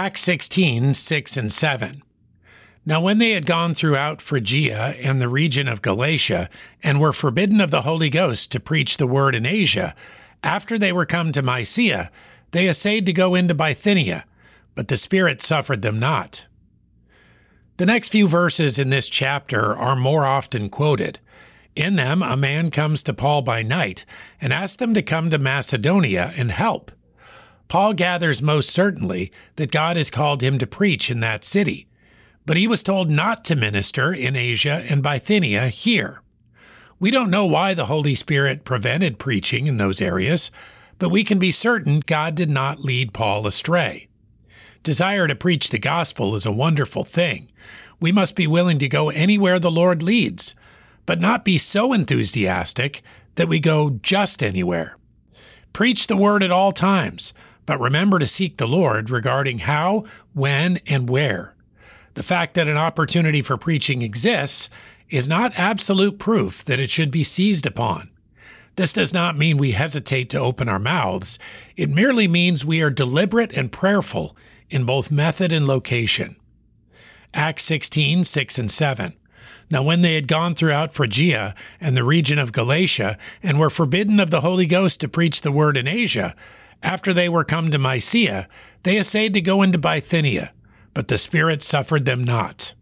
Acts 16, 6 and 7. Now, when they had gone throughout Phrygia and the region of Galatia, and were forbidden of the Holy Ghost to preach the word in Asia, after they were come to Mysia, they essayed to go into Bithynia, but the Spirit suffered them not. The next few verses in this chapter are more often quoted. In them, a man comes to Paul by night and asks them to come to Macedonia and help. Paul gathers most certainly that God has called him to preach in that city, but he was told not to minister in Asia and Bithynia here. We don't know why the Holy Spirit prevented preaching in those areas, but we can be certain God did not lead Paul astray. Desire to preach the gospel is a wonderful thing. We must be willing to go anywhere the Lord leads, but not be so enthusiastic that we go just anywhere. Preach the word at all times, but remember to seek the Lord regarding how, when, and where. The fact that an opportunity for preaching exists is not absolute proof that it should be seized upon. This does not mean we hesitate to open our mouths. It merely means we are deliberate and prayerful in both method and location. Acts 16, 6 and 7. Now, when they had gone throughout Phrygia and the region of Galatia, and were forbidden of the Holy Ghost to preach the word in Asia, after they were come to Mysia, they essayed to go into Bithynia, but the Spirit suffered them not.